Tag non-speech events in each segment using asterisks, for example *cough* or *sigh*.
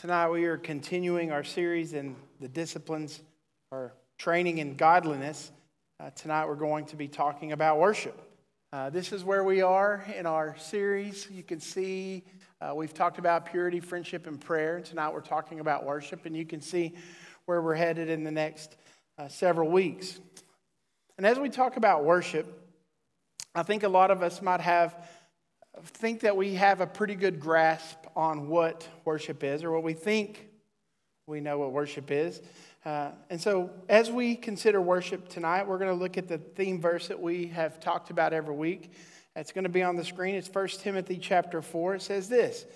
Tonight we are continuing our series in the disciplines or training in godliness. Uh, tonight we're going to be talking about worship. Uh, this is where we are in our series. You can see uh, we've talked about purity, friendship, and prayer. Tonight we're talking about worship, and you can see where we're headed in the next uh, several weeks. And as we talk about worship, I think a lot of us might have think that we have a pretty good grasp on what worship is, or what we think we know what worship is. Uh, and so, as we consider worship tonight, we're going to look at the theme verse that we have talked about every week. It's going to be on the screen. It's 1 Timothy chapter 4. It says this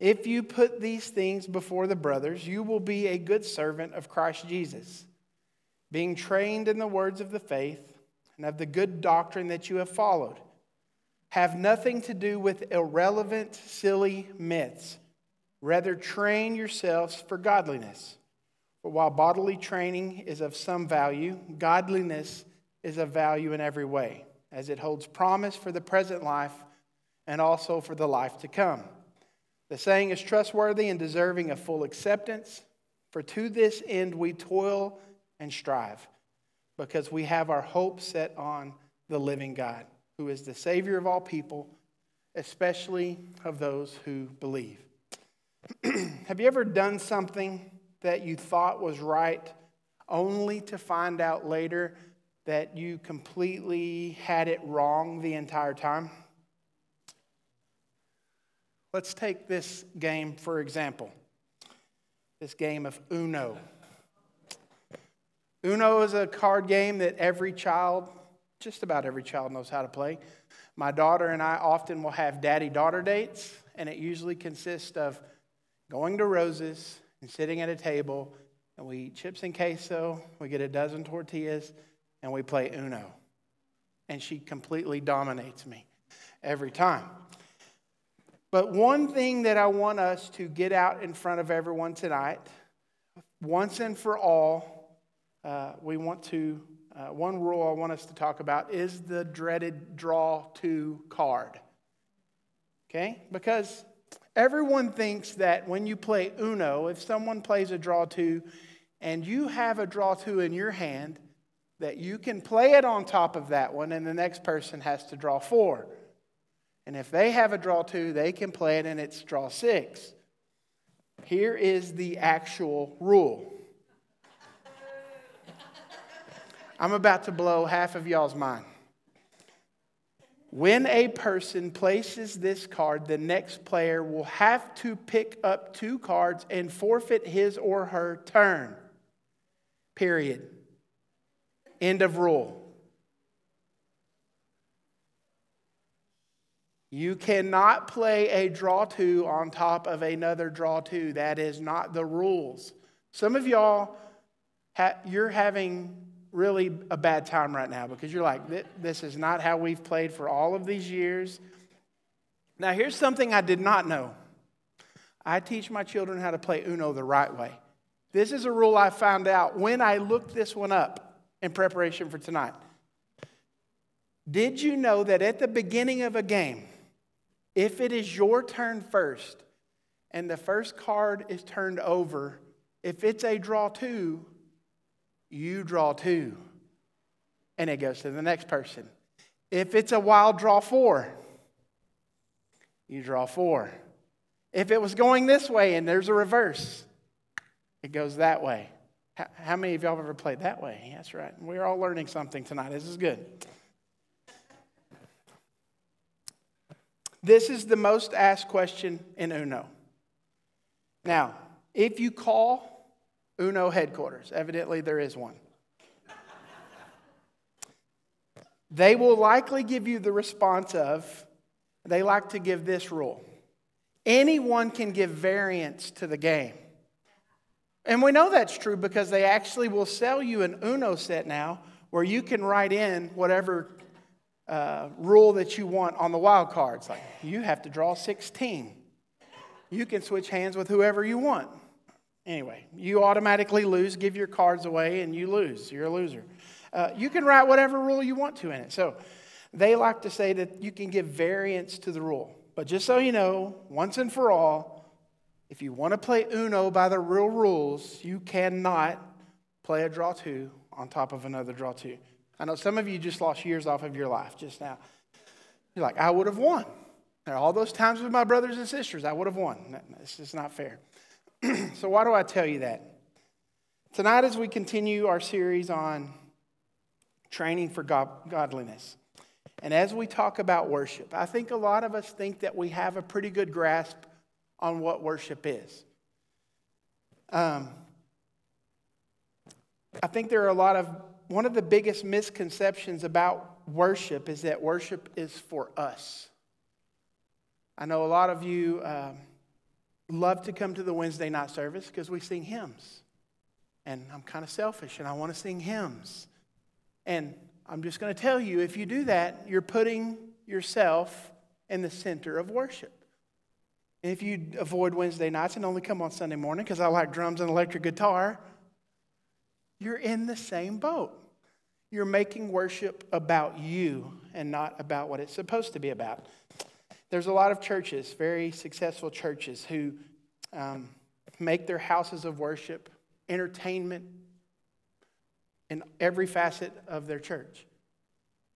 If you put these things before the brothers, you will be a good servant of Christ Jesus, being trained in the words of the faith and of the good doctrine that you have followed have nothing to do with irrelevant, silly myths. Rather, train yourselves for godliness. For while bodily training is of some value, godliness is of value in every way, as it holds promise for the present life and also for the life to come. The saying is trustworthy and deserving of full acceptance, for to this end we toil and strive, because we have our hope set on the living God who is the Savior of all people, especially of those who believe. *clears throat* Have you ever done something that you thought was right only to find out later that you completely had it wrong the entire time? Let's take this game for example this game of Uno. Uno is a card game that every child just about every child knows how to play. My daughter and I often will have daddy daughter dates, and it usually consists of going to Rose's and sitting at a table, and we eat chips and queso, we get a dozen tortillas, and we play Uno. And she completely dominates me every time. But one thing that I want us to get out in front of everyone tonight, once and for all, uh, we want to uh, one rule I want us to talk about is the dreaded draw two card. Okay? Because everyone thinks that when you play Uno, if someone plays a draw two and you have a draw two in your hand, that you can play it on top of that one and the next person has to draw four. And if they have a draw two, they can play it and it's draw six. Here is the actual rule. I'm about to blow half of y'all's mind. When a person places this card, the next player will have to pick up two cards and forfeit his or her turn. Period. End of rule. You cannot play a draw two on top of another draw two. That is not the rules. Some of y'all, you're having really a bad time right now because you're like, this is not how we've played for all of these years. Now, here's something I did not know I teach my children how to play Uno the right way. This is a rule I found out when I looked this one up in preparation for tonight. Did you know that at the beginning of a game, if it is your turn first and the first card is turned over, if it's a draw two, you draw two. And it goes to the next person. If it's a wild draw four, you draw four. If it was going this way and there's a reverse, it goes that way. How many of y'all have ever played that way? That's right. We're all learning something tonight. This is good. This is the most asked question in Uno. Now, if you call UNO headquarters. Evidently, there is one. they will likely give you the response of, they like to give this rule anyone can give variance to the game. And we know that's true because they actually will sell you an Uno set now where you can write in whatever uh, rule that you want on the wild cards. Like you have to draw 16. You can switch hands with whoever you want. Anyway, you automatically lose, give your cards away, and you lose. You're a loser. Uh, you can write whatever rule you want to in it. So they like to say that you can give variance to the rule. But just so you know, once and for all, if you want to play Uno by the real rules, you cannot play a draw two on top of another draw two. I know some of you just lost years off of your life just now. You're like, I would have won. There are All those times with my brothers and sisters, I would have won. It's just not fair. *clears throat* so, why do I tell you that? Tonight, as we continue our series on training for God, godliness, and as we talk about worship, I think a lot of us think that we have a pretty good grasp on what worship is. Um, I think there are a lot of, one of the biggest misconceptions about worship is that worship is for us. I know a lot of you um, love to come to the Wednesday night service because we sing hymns. And I'm kind of selfish and I want to sing hymns. And I'm just going to tell you if you do that, you're putting yourself in the center of worship. And if you avoid Wednesday nights and only come on Sunday morning because I like drums and electric guitar, you're in the same boat. You're making worship about you and not about what it's supposed to be about. There's a lot of churches, very successful churches, who um, make their houses of worship entertainment in every facet of their church.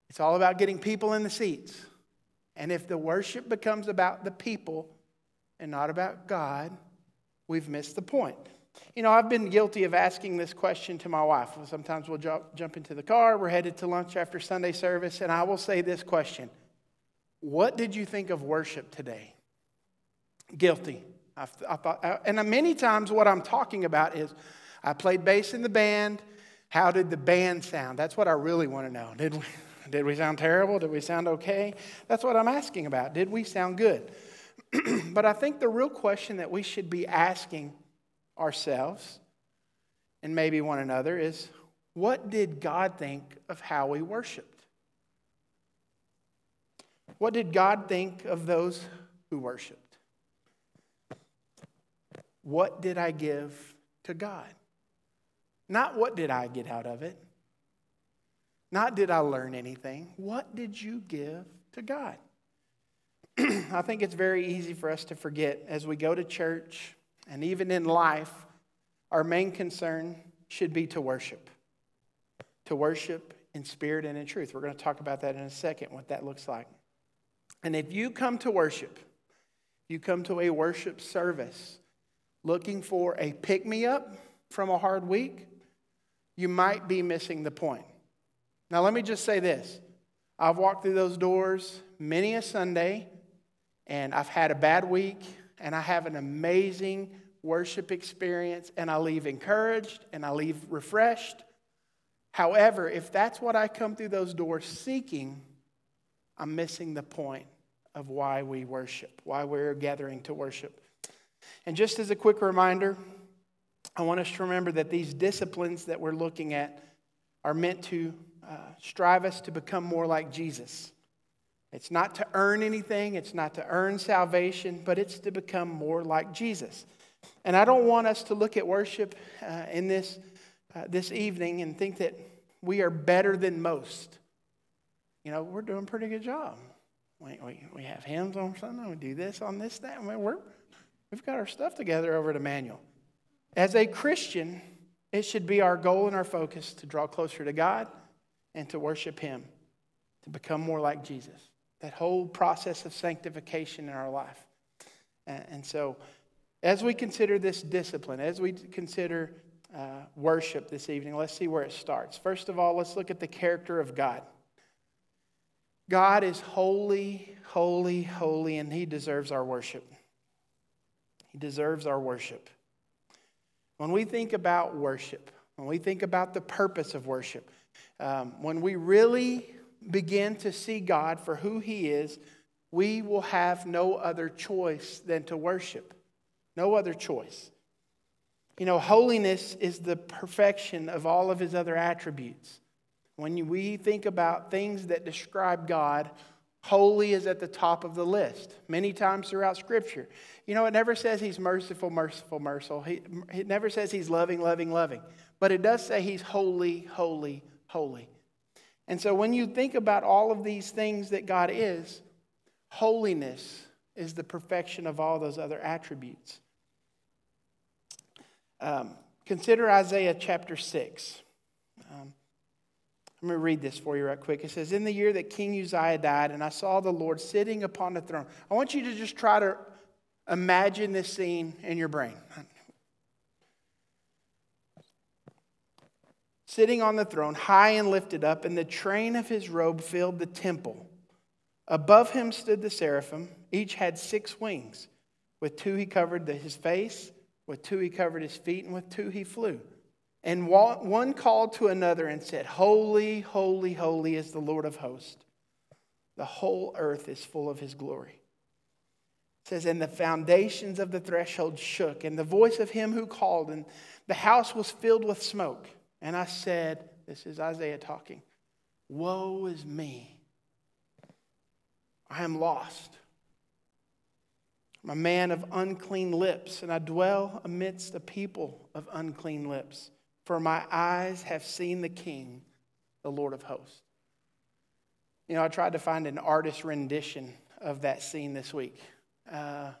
It's all about getting people in the seats. And if the worship becomes about the people and not about God, we've missed the point. You know, I've been guilty of asking this question to my wife. Sometimes we'll jump, jump into the car, we're headed to lunch after Sunday service, and I will say this question what did you think of worship today? Guilty. I, I thought, and many times what I'm talking about is I played bass in the band. How did the band sound? That's what I really want to know. Did we, *laughs* did we sound terrible? Did we sound okay? That's what I'm asking about. Did we sound good? *clears throat* but I think the real question that we should be asking ourselves and maybe one another is what did God think of how we worshiped? What did God think of those who worshiped? What did I give to God? Not what did I get out of it? Not did I learn anything? What did you give to God? *clears throat* I think it's very easy for us to forget as we go to church and even in life, our main concern should be to worship. To worship in spirit and in truth. We're going to talk about that in a second, what that looks like. And if you come to worship, you come to a worship service looking for a pick me up from a hard week, you might be missing the point. Now, let me just say this I've walked through those doors many a Sunday, and I've had a bad week, and I have an amazing worship experience, and I leave encouraged and I leave refreshed. However, if that's what I come through those doors seeking, I'm missing the point of why we worship, why we're gathering to worship. And just as a quick reminder, I want us to remember that these disciplines that we're looking at are meant to uh, strive us to become more like Jesus. It's not to earn anything, it's not to earn salvation, but it's to become more like Jesus. And I don't want us to look at worship uh, in this, uh, this evening and think that we are better than most. You know, we're doing a pretty good job. We, we, we have hymns on Sunday, we do this on this, that. We're, we've got our stuff together over at Emmanuel. As a Christian, it should be our goal and our focus to draw closer to God and to worship Him, to become more like Jesus. That whole process of sanctification in our life. And, so, as we consider this discipline, as we consider uh, worship this evening, let's see where it starts. First of all, let's look at the character of God. God is holy, holy, holy, and He deserves our worship. He deserves our worship. When we think about worship, when we think about the purpose of worship, um, when we really begin to see God for who He is, we will have no other choice than to worship. No other choice. You know, holiness is the perfection of all of His other attributes. When we think about things that describe God, holy is at the top of the list many times throughout Scripture. You know, it never says he's merciful, merciful, merciful. He, it never says he's loving, loving, loving. But it does say he's holy, holy, holy. And so when you think about all of these things that God is, holiness is the perfection of all those other attributes. Um, consider Isaiah chapter 6. Um, let me read this for you right quick. It says, In the year that King Uzziah died, and I saw the Lord sitting upon the throne. I want you to just try to imagine this scene in your brain. Sitting on the throne, high and lifted up, and the train of his robe filled the temple. Above him stood the seraphim. Each had six wings. With two he covered his face, with two he covered his feet, and with two he flew. And one called to another and said, Holy, holy, holy is the Lord of hosts. The whole earth is full of his glory. It says, And the foundations of the threshold shook, and the voice of him who called, and the house was filled with smoke. And I said, This is Isaiah talking, Woe is me. I am lost. I'm a man of unclean lips, and I dwell amidst a people of unclean lips. For my eyes have seen the King, the Lord of hosts. You know, I tried to find an artist rendition of that scene this week. Uh,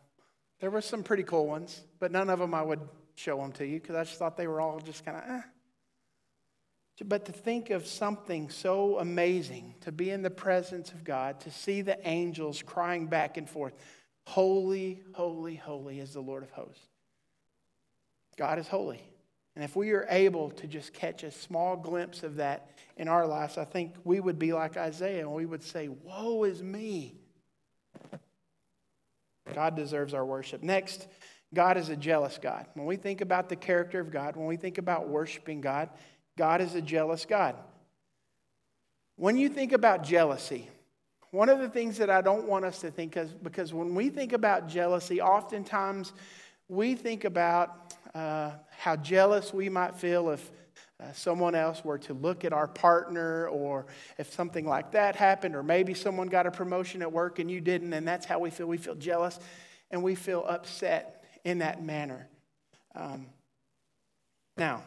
there were some pretty cool ones, but none of them I would show them to you because I just thought they were all just kind of eh. But to think of something so amazing, to be in the presence of God, to see the angels crying back and forth, Holy, holy, holy is the Lord of hosts. God is holy. And if we are able to just catch a small glimpse of that in our lives, I think we would be like Isaiah and we would say, Woe is me. God deserves our worship. Next, God is a jealous God. When we think about the character of God, when we think about worshiping God, God is a jealous God. When you think about jealousy, one of the things that I don't want us to think of, because when we think about jealousy, oftentimes we think about uh, how jealous we might feel if uh, someone else were to look at our partner, or if something like that happened, or maybe someone got a promotion at work and you didn't, and that's how we feel. We feel jealous and we feel upset in that manner. Um, now,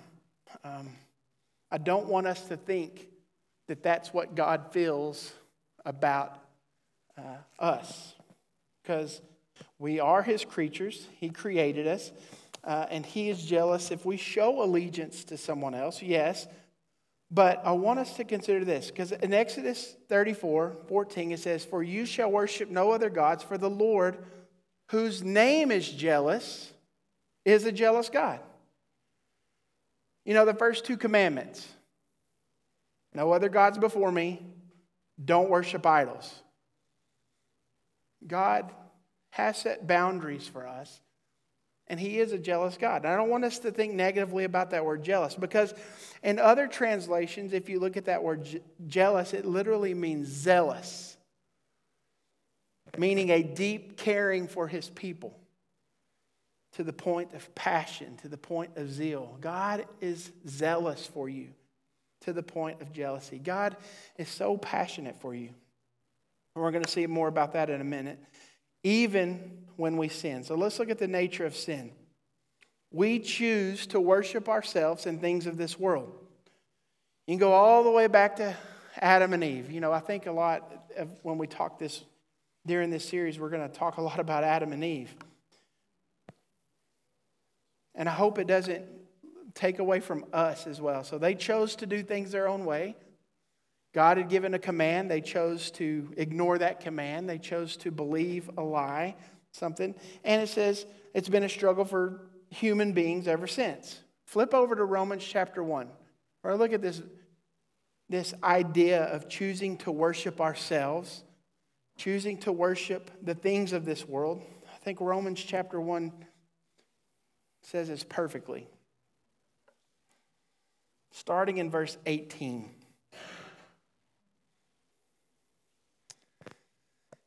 um, I don't want us to think that that's what God feels about uh, us because we are His creatures, He created us, uh, and He is jealous if we show allegiance to someone else, yes. But I want us to consider this because in Exodus 34 14, it says, For you shall worship no other gods, for the Lord, whose name is jealous, is a jealous God. You know, the first two commandments no other gods before me, don't worship idols. God has set boundaries for us, and He is a jealous God. And I don't want us to think negatively about that word jealous because in other translations, if you look at that word jealous, it literally means zealous, meaning a deep caring for His people to the point of passion, to the point of zeal. God is zealous for you to the point of jealousy. God is so passionate for you. And we're going to see more about that in a minute, even when we sin. So let's look at the nature of sin. We choose to worship ourselves and things of this world. You can go all the way back to Adam and Eve. You know, I think a lot of when we talk this during this series, we're going to talk a lot about Adam and Eve. And I hope it doesn't take away from us as well. So they chose to do things their own way. God had given a command. They chose to ignore that command. They chose to believe a lie, something. And it says it's been a struggle for human beings ever since. Flip over to Romans chapter 1, or look at this, this idea of choosing to worship ourselves, choosing to worship the things of this world. I think Romans chapter 1 says this perfectly. Starting in verse 18.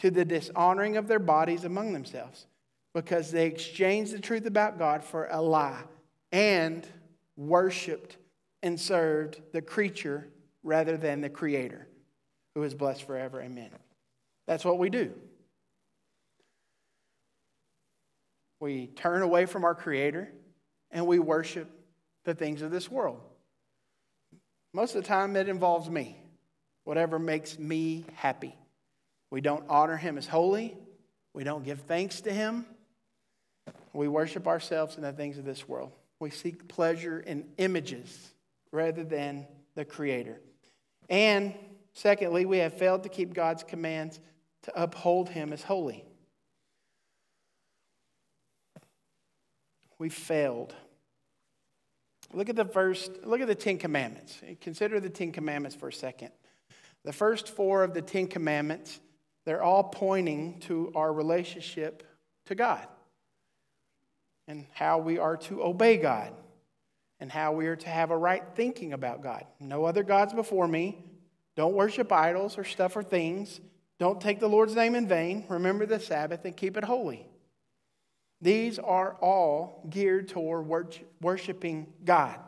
to the dishonoring of their bodies among themselves because they exchanged the truth about God for a lie and worshiped and served the creature rather than the creator, who is blessed forever. Amen. That's what we do. We turn away from our creator and we worship the things of this world. Most of the time, it involves me, whatever makes me happy. We don't honor him as holy, we don't give thanks to him. We worship ourselves and the things of this world. We seek pleasure in images rather than the Creator. And secondly, we have failed to keep God's commands to uphold Him as holy. We failed. Look at the first, look at the Ten Commandments. Consider the Ten Commandments for a second. The first four of the Ten Commandments, they're all pointing to our relationship to God and how we are to obey God and how we are to have a right thinking about God. No other gods before me. Don't worship idols or stuff or things. Don't take the Lord's name in vain. Remember the Sabbath and keep it holy. These are all geared toward worshiping God.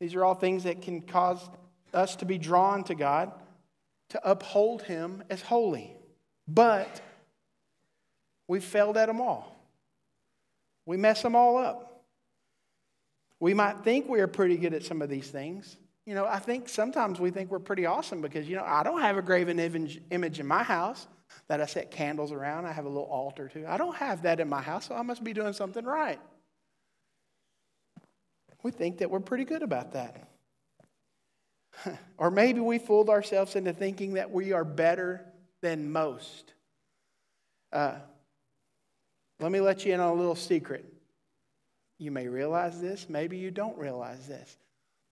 These are all things that can cause us to be drawn to God, to uphold Him as holy. But we failed at them all. We mess them all up. We might think we are pretty good at some of these things. You know, I think sometimes we think we're pretty awesome because, you know, I don't have a graven image in my house that I set candles around. I have a little altar too. I don't have that in my house, so I must be doing something right. We think that we're pretty good about that. *laughs* or maybe we fooled ourselves into thinking that we are better than most. Uh, let me let you in on a little secret. You may realize this, maybe you don't realize this.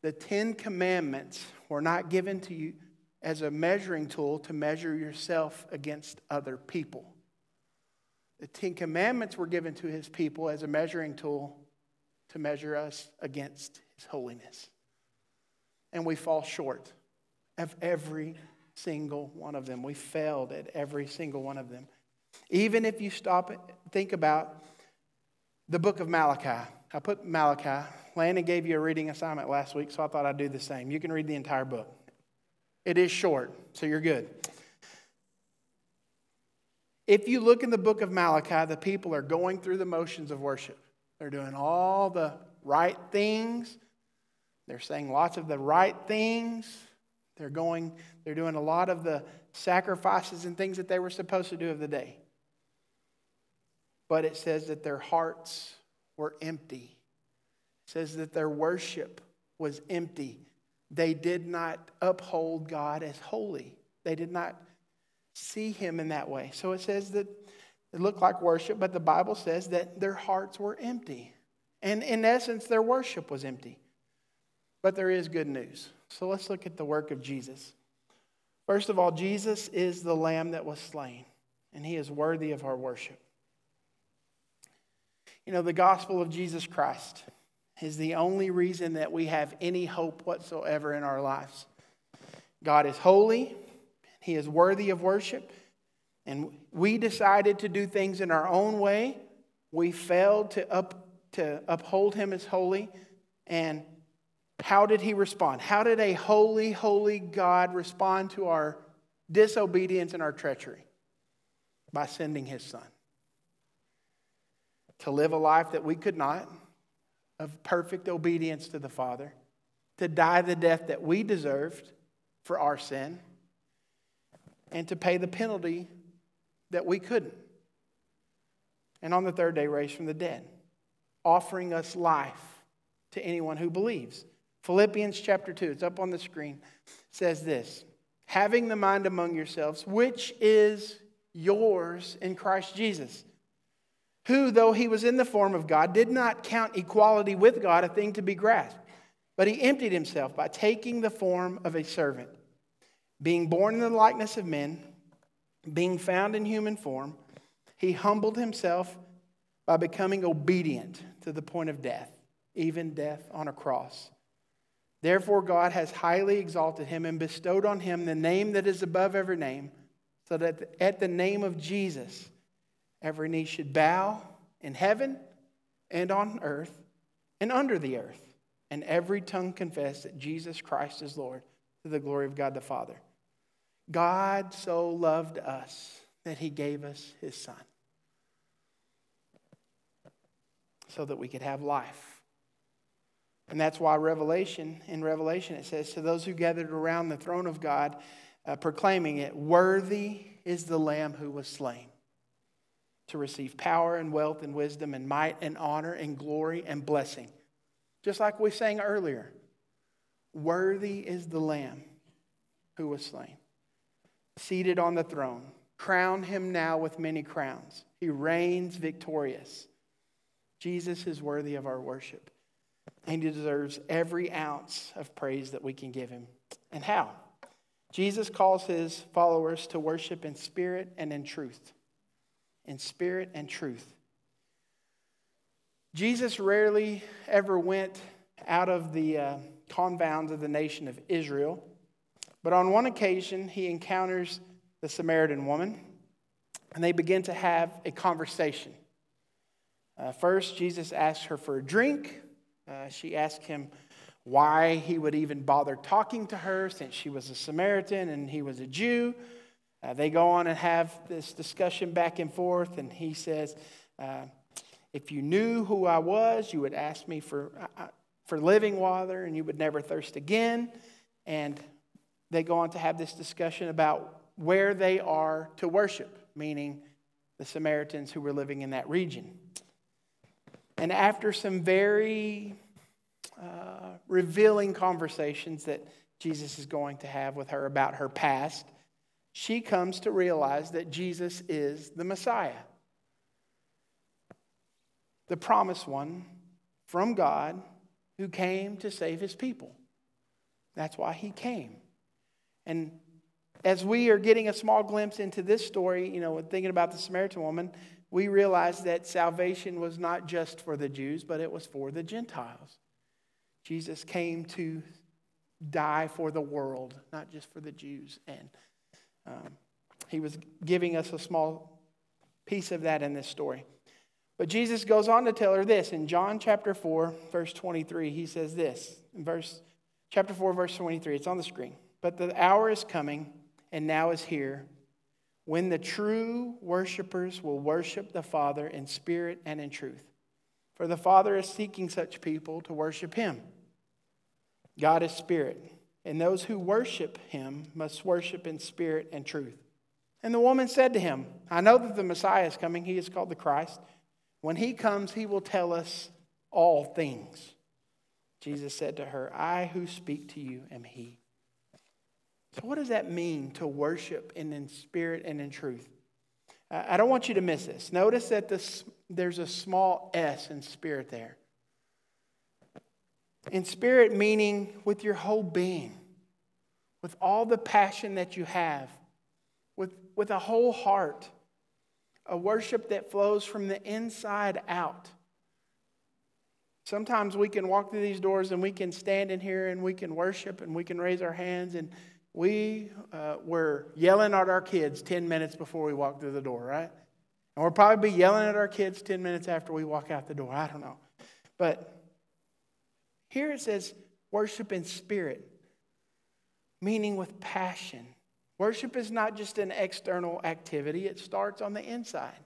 The Ten Commandments were not given to you as a measuring tool to measure yourself against other people. The Ten Commandments were given to his people as a measuring tool to measure us against his holiness. And we fall short of every single one of them. We failed at every single one of them. Even if you stop and think about the book of Malachi, I put Malachi. Landon gave you a reading assignment last week, so I thought I'd do the same. You can read the entire book. It is short, so you're good. If you look in the book of Malachi, the people are going through the motions of worship. They're doing all the right things. They're saying lots of the right things. They're going, they're doing a lot of the sacrifices and things that they were supposed to do of the day but it says that their hearts were empty. It says that their worship was empty. They did not uphold God as holy. They did not see him in that way. So it says that it looked like worship, but the Bible says that their hearts were empty. And in essence, their worship was empty. But there is good news. So let's look at the work of Jesus. First of all, Jesus is the lamb that was slain, and he is worthy of our worship. You know, the gospel of Jesus Christ is the only reason that we have any hope whatsoever in our lives. God is holy, He is worthy of worship, and we decided to do things in our own way. We failed to, up, to uphold Him as holy. And how did He respond? How did a holy, holy God respond to our disobedience and our treachery? By sending His Son to live a life that we could not, of perfect obedience to the Father, to die the death that we deserved for our sin, and to pay the penalty that we couldn't. And on the third day, raised from the dead, offering us life to anyone who believes. Philippians chapter 2, it's up on the screen, says this Having the mind among yourselves, which is yours in Christ Jesus who, though he was in the form of God, did not count equality with God a thing to be grasped, but he emptied himself by taking the form of a servant. Being born in the likeness of men, being found in human form, he humbled himself by becoming obedient to the point of death, even death on a cross. Therefore, God has highly exalted him and bestowed on him the name that is above every name, so that at the name of Jesus, every knee should bow in heaven and on earth and under the earth, and every tongue confess that Jesus Christ is Lord to the glory of God the Father. God so loved us that he gave us his Son so that we could have life. And that's why Revelation, in Revelation, it says, To those who gathered around the throne of God, uh, proclaiming it, Worthy is the Lamb who was slain to receive power and wealth and wisdom and might and honor and glory and blessing. Just like we sang earlier, worthy is the Lamb who was slain, seated on the throne. Crown him now with many crowns. He reigns victorious. Jesus is worthy of our worship, and he deserves every ounce of praise that we can give him. And how? Jesus calls his followers to worship in spirit and in truth in spirit and truth. Jesus rarely ever went out of the uh, confounds of the nation of Israel, but on one occasion he encounters the Samaritan woman and they begin to have a conversation. Uh, first, Jesus asks her for a drink. Uh, she asked him why he would even bother talking to her since she was a Samaritan and he was a Jew. Uh, they go on and have this discussion back and forth, and he says, uh, If you knew who I was, you would ask me for, uh, uh, for living water, and you would never thirst again. And they go on to have this discussion about where they are to worship, meaning the Samaritans who were living in that region. And after some very uh, revealing conversations that Jesus is going to have with her about her past, she comes to realize that Jesus is the Messiah, the promised one from God who came to save his people. That's why he came. And as we are getting a small glimpse into this story, you know, thinking about the Samaritan woman, we realize that salvation was not just for the Jews, but it was for the Gentiles. Jesus came to die for the world, not just for the Jews. And um, he was giving us a small piece of that in this story. But Jesus goes on to tell her this in John chapter 4, verse 23. He says this in verse chapter 4, verse 23. It's on the screen. But the hour is coming, and now is here, when the true worshipers will worship the Father in spirit and in truth. For the Father is seeking such people to worship him. God is spirit and those who worship him must worship in spirit and truth. And the woman said to him, I know that the Messiah is coming. He is called the Christ. When he comes, he will tell us all things. Jesus said to her, I who speak to you am he. So, what does that mean to worship in, in spirit and in truth? I don't want you to miss this. Notice that this, there's a small s in spirit there. In spirit, meaning with your whole being, with all the passion that you have, with, with a whole heart, a worship that flows from the inside out. Sometimes we can walk through these doors and we can stand in here and we can worship and we can raise our hands and we uh, were yelling at our kids 10 minutes before we walked through the door, right? And we'll probably be yelling at our kids 10 minutes after we walk out the door. I don't know. But here it says worship in spirit, meaning with passion. Worship is not just an external activity, it starts on the inside.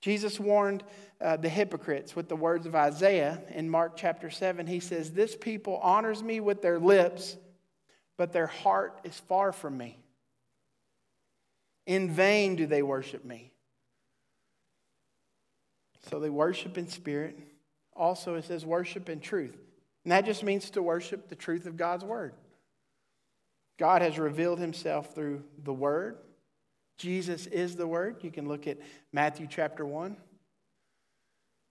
Jesus warned uh, the hypocrites with the words of Isaiah in Mark chapter 7. He says, This people honors me with their lips, but their heart is far from me. In vain do they worship me. So they worship in spirit. Also, it says worship in truth. And that just means to worship the truth of God's word. God has revealed himself through the word. Jesus is the word. You can look at Matthew chapter 1.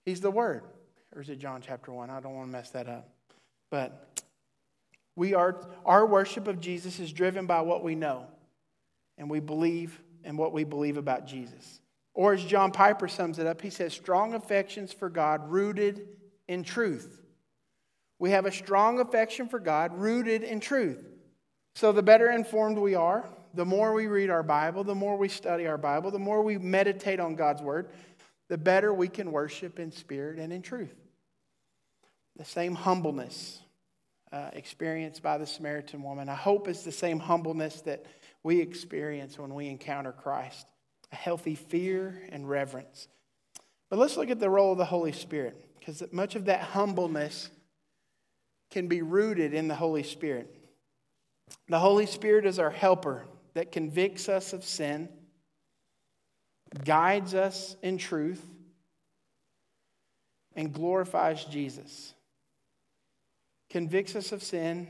He's the Word. Or is it John chapter 1? I don't want to mess that up. But we are, our worship of Jesus is driven by what we know and we believe and what we believe about Jesus. Or as John Piper sums it up, he says, strong affections for God rooted in truth. We have a strong affection for God rooted in truth. So the better informed we are, the more we read our Bible, the more we study our Bible, the more we meditate on God's Word, the better we can worship in spirit and in truth. The same humbleness uh, experienced by the Samaritan woman, I hope is the same humbleness that we experience when we encounter Christ a healthy fear and reverence. But let's look at the role of the Holy Spirit, because much of that humbleness can be rooted in the Holy Spirit. The Holy Spirit is our helper that convicts us of sin, guides us in truth, and glorifies Jesus. Convicts us of sin,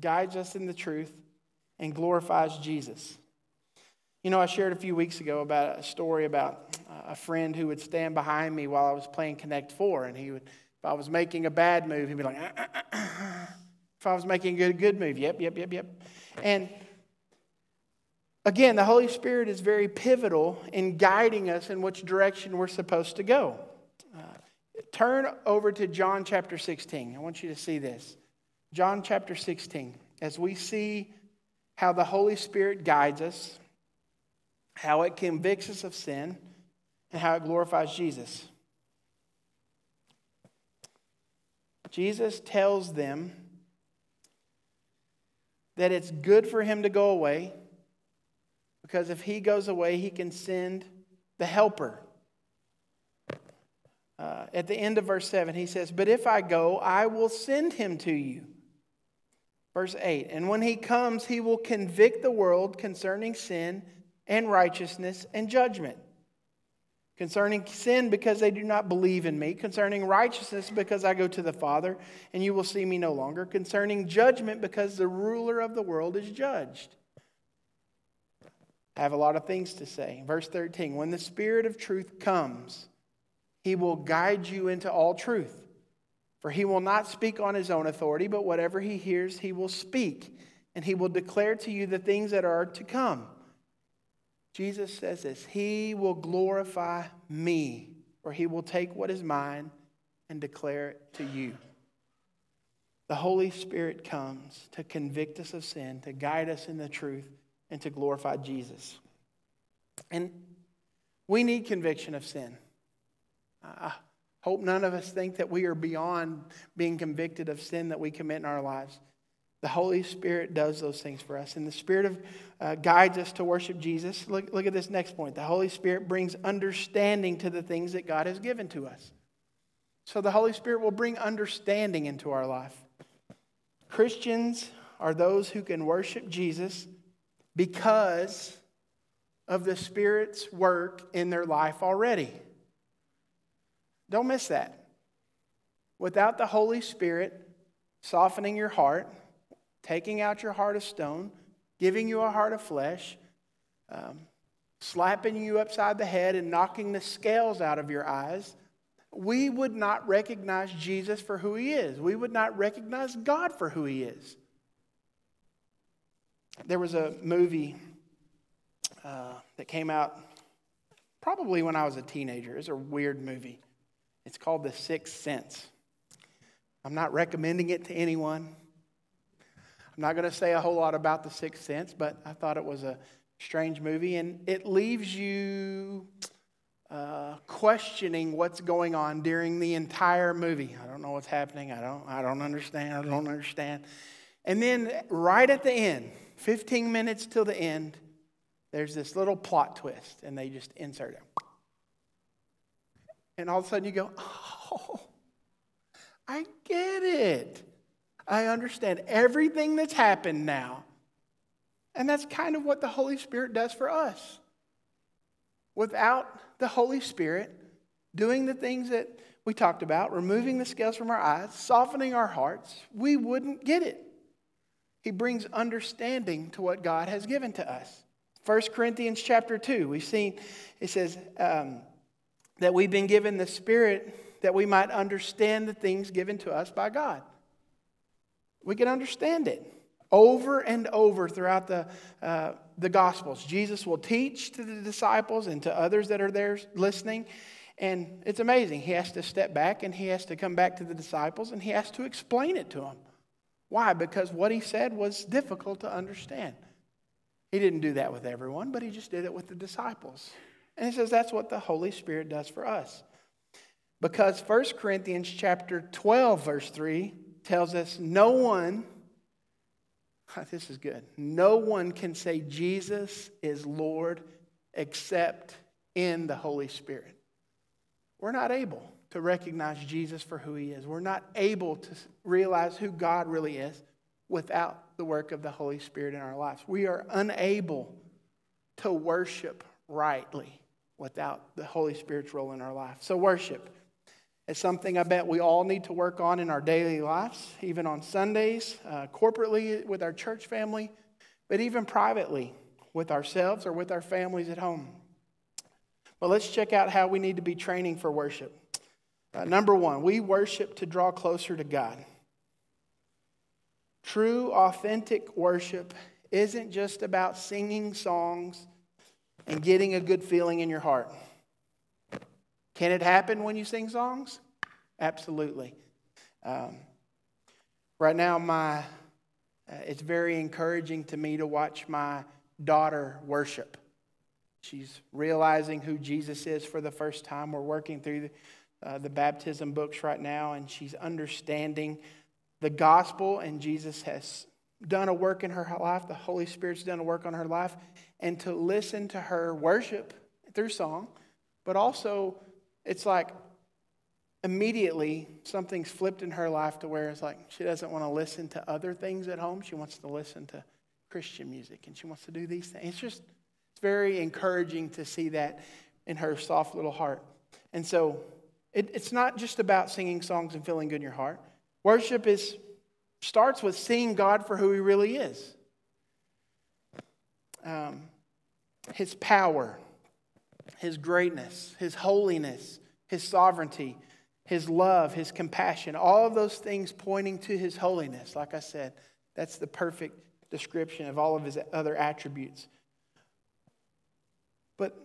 guides us in the truth, and glorifies Jesus. You know, I shared a few weeks ago about a story about a friend who would stand behind me while I was playing Connect Four, and he would, if I was making a bad move, he'd be like, ah, ah, ah, if I was making a good, good move, yep, yep, yep, yep. And again, the Holy Spirit is very pivotal in guiding us in which direction we're supposed to go. Uh, turn over to John chapter 16. I want you to see this. John chapter 16, as we see how the Holy Spirit guides us, how it convicts us of sin, and how it glorifies Jesus. Jesus tells them that it's good for him to go away because if he goes away, he can send the helper. Uh, at the end of verse 7, he says, But if I go, I will send him to you. Verse 8, and when he comes, he will convict the world concerning sin and righteousness and judgment. Concerning sin, because they do not believe in me. Concerning righteousness, because I go to the Father, and you will see me no longer. Concerning judgment, because the ruler of the world is judged. I have a lot of things to say. Verse 13 When the Spirit of truth comes, he will guide you into all truth. For he will not speak on his own authority, but whatever he hears, he will speak, and he will declare to you the things that are to come. Jesus says this He will glorify me, or he will take what is mine and declare it to you. The Holy Spirit comes to convict us of sin, to guide us in the truth, and to glorify Jesus. And we need conviction of sin. I hope none of us think that we are beyond being convicted of sin that we commit in our lives. The Holy Spirit does those things for us. And the Spirit of, uh, guides us to worship Jesus. Look, look at this next point. The Holy Spirit brings understanding to the things that God has given to us. So the Holy Spirit will bring understanding into our life. Christians are those who can worship Jesus because of the Spirit's work in their life already. Don't miss that. Without the Holy Spirit softening your heart, taking out your heart of stone, giving you a heart of flesh, um, slapping you upside the head, and knocking the scales out of your eyes, we would not recognize Jesus for who he is. We would not recognize God for who he is. There was a movie uh, that came out probably when I was a teenager. It's a weird movie. It's called The Sixth Sense. I'm not recommending it to anyone. I'm not going to say a whole lot about The Sixth Sense, but I thought it was a strange movie, and it leaves you uh, questioning what's going on during the entire movie. I don't know what's happening. I don't. I don't understand. I don't understand. And then right at the end, 15 minutes till the end, there's this little plot twist, and they just insert it. And all of a sudden you go, oh, I get it. I understand everything that's happened now. And that's kind of what the Holy Spirit does for us. Without the Holy Spirit doing the things that we talked about, removing the scales from our eyes, softening our hearts, we wouldn't get it. He brings understanding to what God has given to us. 1 Corinthians chapter 2, we've seen, it says um, that we've been given the Spirit that we might understand the things given to us by God. We can understand it over and over throughout the, uh, the Gospels. Jesus will teach to the disciples and to others that are there listening. And it's amazing. He has to step back and he has to come back to the disciples and he has to explain it to them. Why? Because what he said was difficult to understand. He didn't do that with everyone, but he just did it with the disciples. And he says that's what the Holy Spirit does for us. Because 1 Corinthians chapter 12 verse 3 tells us no one *laughs* this is good. No one can say Jesus is Lord except in the Holy Spirit. We're not able to recognize Jesus for who he is. We're not able to realize who God really is without the work of the Holy Spirit in our lives. We are unable to worship rightly without the Holy Spirit's role in our life. So, worship is something I bet we all need to work on in our daily lives, even on Sundays, uh, corporately with our church family, but even privately with ourselves or with our families at home. But let's check out how we need to be training for worship. Uh, number one, we worship to draw closer to God. True, authentic worship isn't just about singing songs and getting a good feeling in your heart. Can it happen when you sing songs? Absolutely. Um, right now, my uh, it's very encouraging to me to watch my daughter worship. She's realizing who Jesus is for the first time. We're working through the, uh, the baptism books right now, and she's understanding the gospel, and Jesus has done a work in her life. The Holy Spirit's done a work on her life. And to listen to her worship through song, but also it's like immediately something's flipped in her life to where it's like she doesn't want to listen to other things at home. She wants to listen to Christian music and she wants to do these things. It's just, it's very encouraging to see that in her soft little heart. And so it, it's not just about singing songs and feeling good in your heart. Worship is starts with seeing God for who He really is. Um, his power, His greatness, His holiness, His sovereignty, His love, His compassion, all of those things pointing to His holiness. Like I said, that's the perfect description of all of His other attributes. But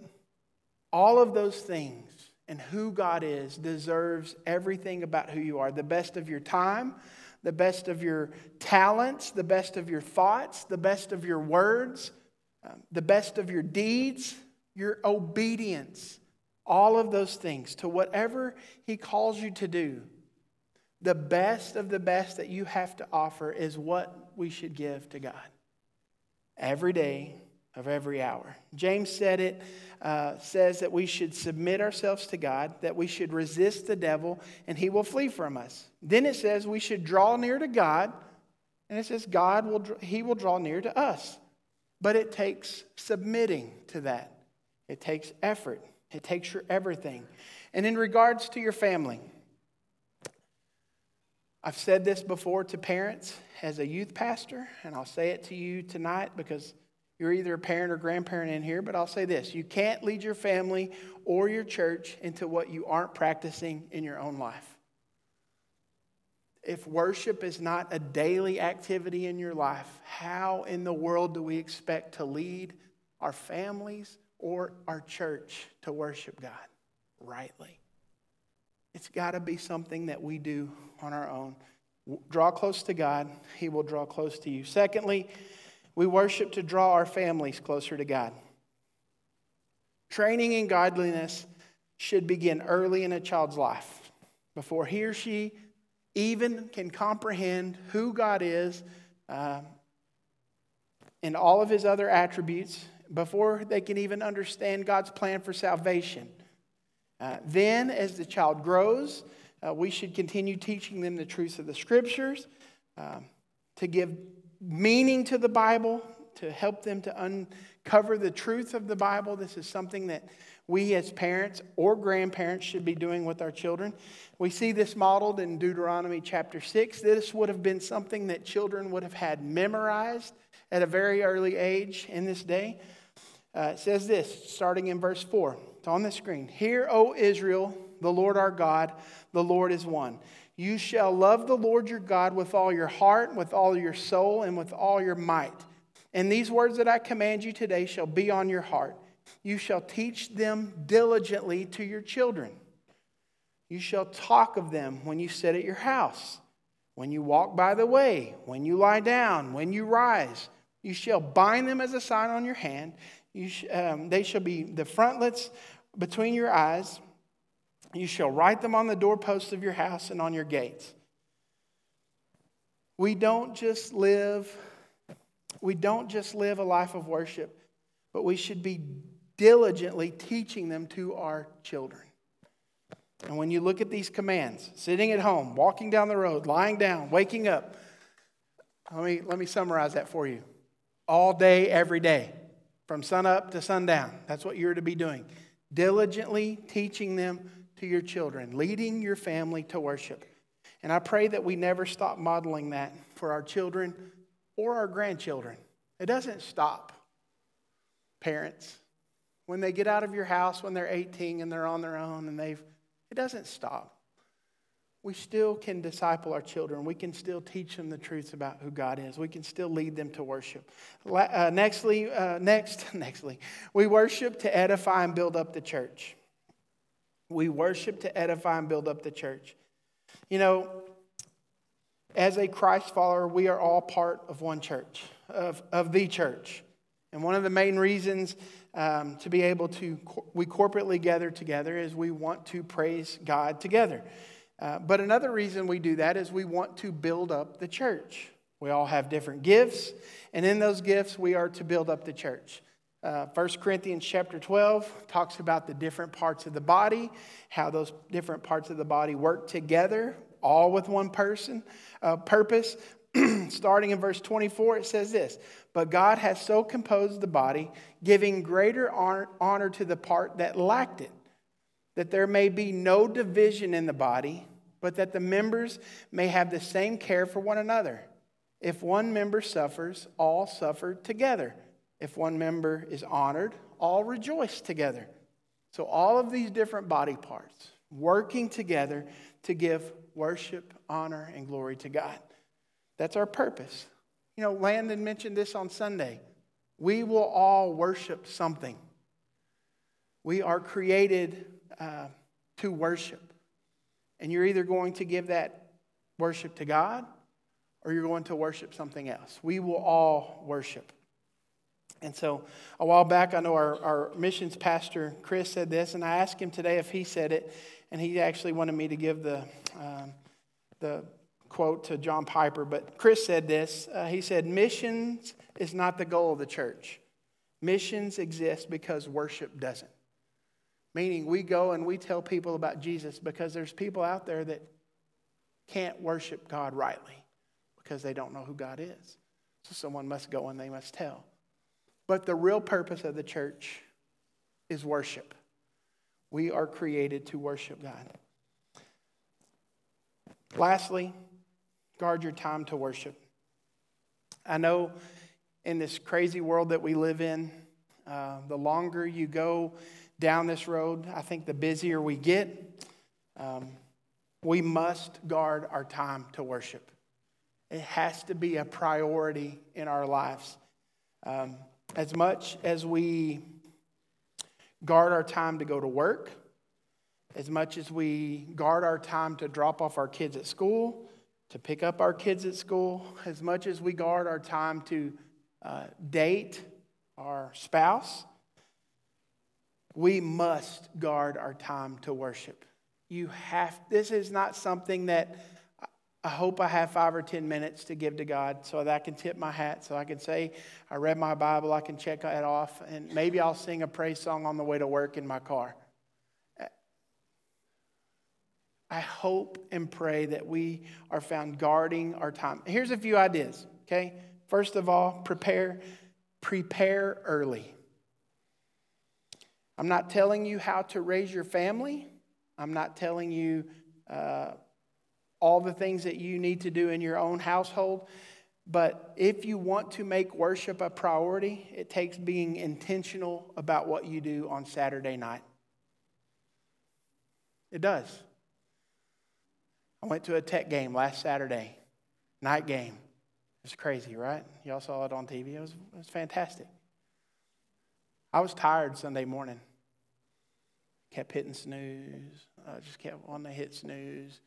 all of those things and who God is deserves everything about who you are the best of your time, the best of your talents, the best of your thoughts, the best of your words, um, the best of your deeds, your obedience, all of those things to whatever He calls you to do. The best of the best that you have to offer is what we should give to God every day of every hour. James said it, uh, says that we should submit ourselves to God, that we should resist the devil, and he will flee from us. Then it says we should draw near to God, and it says God will, he will draw near to us. But it takes submitting to that. It takes effort. It takes your everything. And in regards to your family, I've said this before to parents as a youth pastor, and I'll say it to you tonight because you're either a parent or grandparent in here, but I'll say this you can't lead your family or your church into what you aren't practicing in your own life. If worship is not a daily activity in your life, how in the world do we expect to lead our families or our church to worship God rightly? It's got to be something that we do on our own. Draw close to God, He will draw close to you. Secondly, we worship to draw our families closer to God. Training in godliness should begin early in a child's life before he or she even can comprehend who God is uh, and all of his other attributes, before they can even understand God's plan for salvation. Uh, then, as the child grows, uh, we should continue teaching them the truths of the scriptures, um, to give meaning to the Bible, to help them to uncover the truth of the Bible. This is something that we as parents or grandparents should be doing with our children. We see this modeled in Deuteronomy chapter 6. This would have been something that children would have had memorized at a very early age in this day. Uh, it says this, starting in verse 4. It's on the screen. Hear, O Israel, the Lord our God, the Lord is one. You shall love the Lord your God with all your heart, with all your soul, and with all your might. And these words that I command you today shall be on your heart. You shall teach them diligently to your children. You shall talk of them when you sit at your house, when you walk by the way, when you lie down, when you rise. You shall bind them as a sign on your hand. Sh- um, they shall be the frontlets between your eyes. You shall write them on the doorposts of your house and on your gates. We don't just live we don't just live a life of worship, but we should be diligently teaching them to our children. And when you look at these commands, sitting at home, walking down the road, lying down, waking up, let me, let me summarize that for you. All day, every day, from sunup to sundown. That's what you're to be doing. Diligently teaching them to your children, leading your family to worship. And I pray that we never stop modeling that for our children or our grandchildren. It doesn't stop. Parents, when they get out of your house when they're 18 and they're on their own and they've, it doesn't stop. We still can disciple our children. We can still teach them the truths about who God is. We can still lead them to worship. Uh, nextly, uh, next, nextly, *laughs* we worship to edify and build up the church. We worship to edify and build up the church. You know, as a Christ follower, we are all part of one church, of, of the church. And one of the main reasons um, to be able to, we corporately gather together is we want to praise God together. Uh, but another reason we do that is we want to build up the church. We all have different gifts, and in those gifts, we are to build up the church. Uh, 1 Corinthians chapter 12 talks about the different parts of the body, how those different parts of the body work together all with one person, uh, purpose. Starting in verse 24, it says this But God has so composed the body, giving greater honor, to the part that lacked it, that there may be no division in the body, but that the members may have the same care for one another. If one member suffers, all suffer together. If one member is honored, all rejoice together. So, all of these different body parts working together to give worship, honor, and glory to God. That's our purpose. You know, Landon mentioned this on Sunday. We will all worship something. We are created uh, to worship. And you're either going to give that worship to God or you're going to worship something else. We will all worship. And so a while back, I know our, our missions pastor, Chris, said this, and I asked him today if he said it, and he actually wanted me to give the, um, the quote to John Piper. But Chris said this uh, He said, Missions is not the goal of the church, missions exist because worship doesn't. Meaning, we go and we tell people about Jesus because there's people out there that can't worship God rightly because they don't know who God is. So someone must go and they must tell. But the real purpose of the church is worship. We are created to worship God. Lastly, guard your time to worship. I know in this crazy world that we live in, uh, the longer you go down this road, I think the busier we get. Um, we must guard our time to worship. It has to be a priority in our lives. Um, as much as we guard our time to go to work, as much as we guard our time to drop off our kids at school, to pick up our kids at school, as much as we guard our time to uh, date our spouse, we must guard our time to worship. You have, this is not something that I hope I have five or 10 minutes to give to God so that I can tip my hat, so I can say, I read my Bible, I can check that off, and maybe I'll sing a praise song on the way to work in my car. I hope and pray that we are found guarding our time. Here's a few ideas, okay? First of all, prepare prepare early. I'm not telling you how to raise your family. I'm not telling you uh, all the things that you need to do in your own household. But if you want to make worship a priority, it takes being intentional about what you do on Saturday night. It does. I went to a tech game last Saturday, night game. It was crazy, right? Y'all saw it on TV. It was, it was fantastic. I was tired Sunday morning. Kept hitting snooze. I just kept wanting to hit snooze.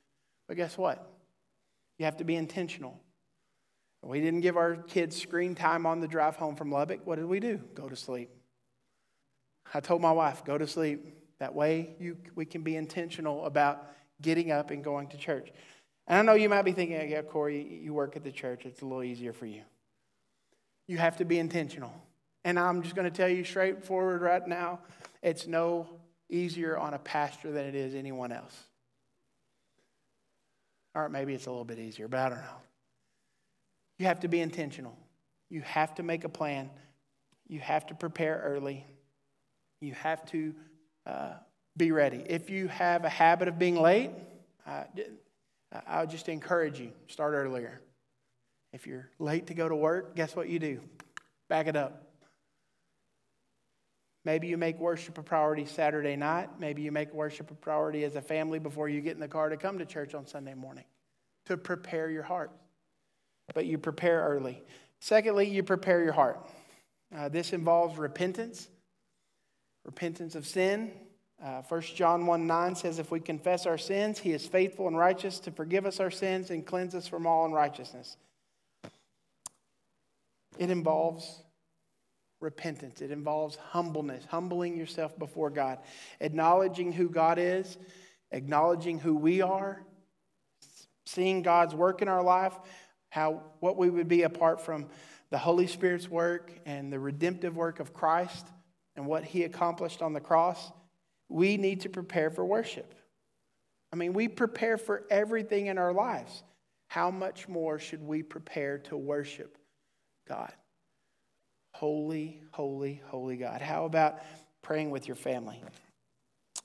But guess what? You have to be intentional. We didn't give our kids screen time on the drive home from Lubbock. What did we do? Go to sleep. I told my wife, go to sleep. That way you, we can be intentional about getting up and going to church. And I know you might be thinking, yeah, Corey, you work at the church. It's a little easier for you. You have to be intentional. And I'm just going to tell you straightforward right now it's no easier on a pastor than it is anyone else. Or maybe it's a little bit easier, but I don't know. You have to be intentional. You have to make a plan. You have to prepare early. You have to uh, be ready. If you have a habit of being late, I would just encourage you start earlier. If you're late to go to work, guess what you do? Back it up. Maybe you make worship a priority Saturday night. Maybe you make worship a priority as a family before you get in the car to come to church on Sunday morning to prepare your heart. But you prepare early. Secondly, you prepare your heart. Uh, this involves repentance, repentance of sin. Uh, 1 John 1 9 says, If we confess our sins, he is faithful and righteous to forgive us our sins and cleanse us from all unrighteousness. It involves repentance. It involves humbleness, humbling yourself before God, acknowledging who God is, acknowledging who we are, seeing God's work in our life, how what we would be apart from the Holy Spirit's work and the redemptive work of Christ and what he accomplished on the cross. We need to prepare for worship. I mean, we prepare for everything in our lives. How much more should we prepare to worship God? Holy, holy, holy God. How about praying with your family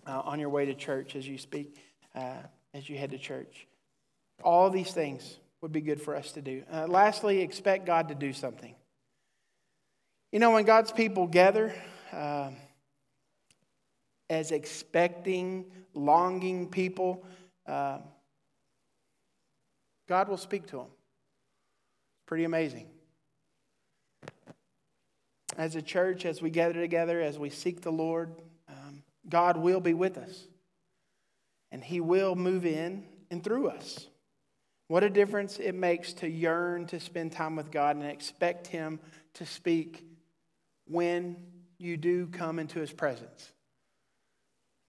uh, on your way to church as you speak, uh, as you head to church? All these things would be good for us to do. Uh, lastly, expect God to do something. You know, when God's people gather uh, as expecting, longing people, uh, God will speak to them. Pretty amazing as a church, as we gather together, as we seek the Lord, um, God will be with us. And He will move in and through us. What a difference it makes to yearn to spend time with God and expect Him to speak when you do come into His presence.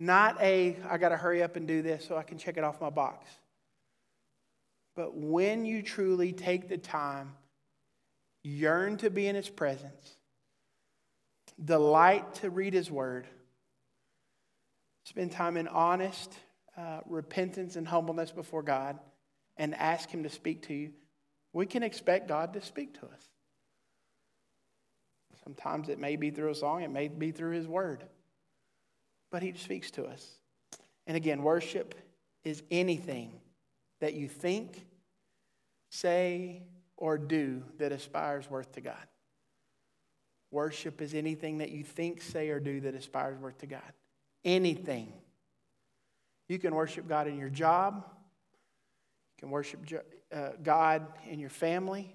Not a, I got to hurry up and do this so I can check it off my box. But when you truly take the time, yearn to be in His presence, delight to read His Word, spend time in honest uh, repentance and humbleness before God, and ask Him to speak to you, we can expect God to speak to us. Sometimes it may be through a song, it may be through His Word, but He speaks to us. And again, worship is anything that you think, say, or do that aspires worth to God. Worship is anything that you think, say, or do that aspires worth to God. Anything. You can worship God in your job. You can worship uh, God in your family.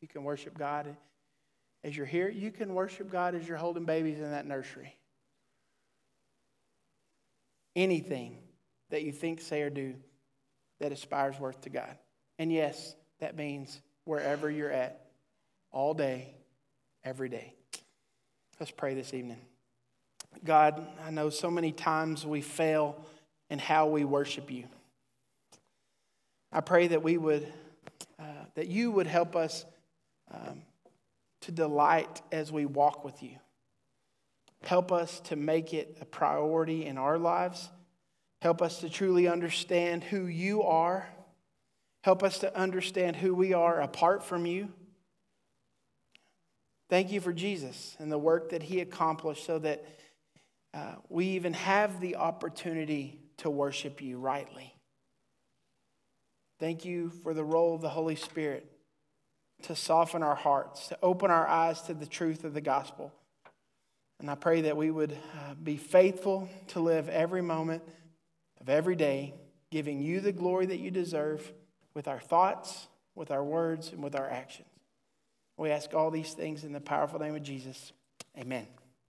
You can worship God as you're here. You can worship God as you're holding babies in that nursery. Anything that you think, say, or do that aspires worth to God. And yes, that means wherever you're at, all day, every day. Let's pray this evening. God, I know so many times we fail in how we worship you. I pray that we would, uh, that you would help us um, to delight as we walk with you. Help us to make it a priority in our lives. Help us to truly understand who you are. Help us to understand who we are apart from you. Thank you for Jesus and the work that he accomplished so that uh, we even have the opportunity to worship you rightly. Thank you for the role of the Holy Spirit to soften our hearts, to open our eyes to the truth of the gospel. And I pray that we would uh, be faithful to live every moment of every day, giving you the glory that you deserve with our thoughts, with our words, and with our actions. We ask all these things in the powerful name of Jesus. Amen.